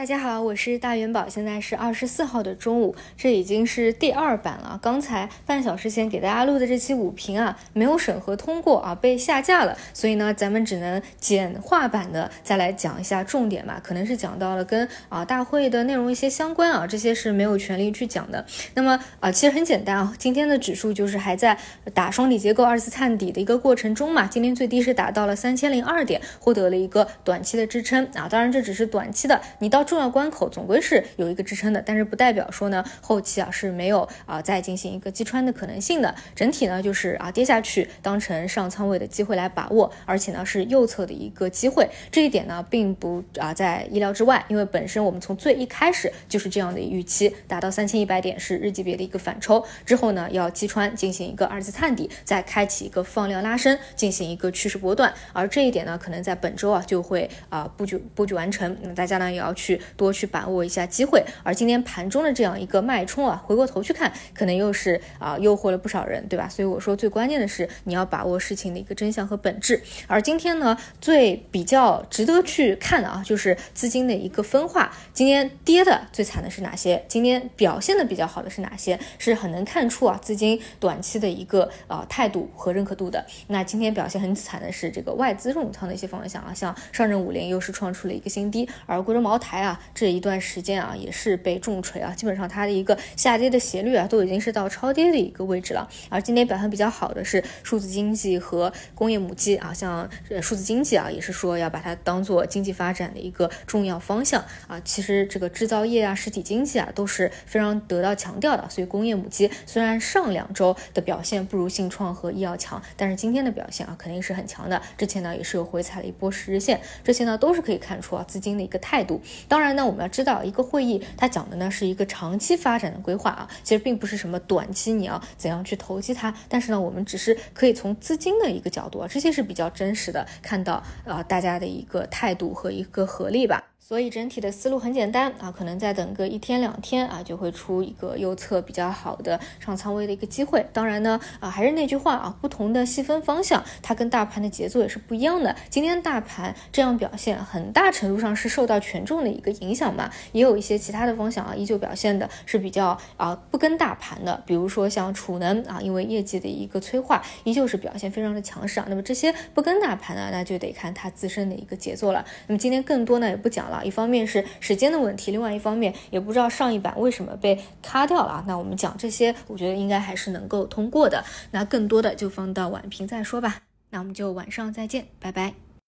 大家好，我是大元宝，现在是二十四号的中午，这已经是第二版了。刚才半小时前给大家录的这期五评啊，没有审核通过啊，被下架了，所以呢，咱们只能简化版的再来讲一下重点吧。可能是讲到了跟啊大会的内容一些相关啊，这些是没有权利去讲的。那么啊，其实很简单啊，今天的指数就是还在打双底结构、二次探底的一个过程中嘛。今天最低是达到了三千零二点，获得了一个短期的支撑啊。当然这只是短期的，你到。重要关口总归是有一个支撑的，但是不代表说呢后期啊是没有啊再进行一个击穿的可能性的。整体呢就是啊跌下去当成上仓位的机会来把握，而且呢是右侧的一个机会，这一点呢并不啊在意料之外，因为本身我们从最一开始就是这样的预期，达到三千一百点是日级别的一个反抽之后呢要击穿进行一个二次探底，再开启一个放量拉升，进行一个趋势波段，而这一点呢可能在本周啊就会啊布局布局完成，那大家呢也要去。去多去把握一下机会，而今天盘中的这样一个脉冲啊，回过头去看，可能又是啊诱惑了不少人，对吧？所以我说最关键的是你要把握事情的一个真相和本质。而今天呢，最比较值得去看的啊，就是资金的一个分化。今天跌的最惨的是哪些？今天表现的比较好的是哪些？是很能看出啊资金短期的一个啊态度和认可度的。那今天表现很惨的是这个外资重仓的一些方向啊，像上证五零又是创出了一个新低，而贵州茅台啊。这一段时间啊，也是被重锤啊，基本上它的一个下跌的斜率啊，都已经是到超跌的一个位置了。而今天表现比较好的是数字经济和工业母机啊，像数字经济啊，也是说要把它当做经济发展的一个重要方向啊。其实这个制造业啊、实体经济啊，都是非常得到强调的。所以工业母机虽然上两周的表现不如信创和医药强，但是今天的表现啊，肯定是很强的。之前呢，也是有回踩了一波十日线，这些呢都是可以看出啊资金的一个态度。当然呢，我们要知道一个会议，它讲的呢是一个长期发展的规划啊，其实并不是什么短期你要怎样去投机它。但是呢，我们只是可以从资金的一个角度啊，这些是比较真实的，看到啊大家的一个态度和一个合力吧。所以整体的思路很简单啊，可能再等个一天两天啊，就会出一个右侧比较好的上仓位的一个机会。当然呢，啊还是那句话啊，不同的细分方向，它跟大盘的节奏也是不一样的。今天大盘这样表现，很大程度上是受到权重的一个影响嘛。也有一些其他的方向啊，依旧表现的是比较啊不跟大盘的，比如说像储能啊，因为业绩的一个催化，依旧是表现非常的强势啊。那么这些不跟大盘呢，那就得看它自身的一个节奏了。那么今天更多呢也不讲啊。一方面是时间的问题，另外一方面也不知道上一版为什么被卡掉了啊。那我们讲这些，我觉得应该还是能够通过的。那更多的就放到晚评再说吧。那我们就晚上再见，拜拜。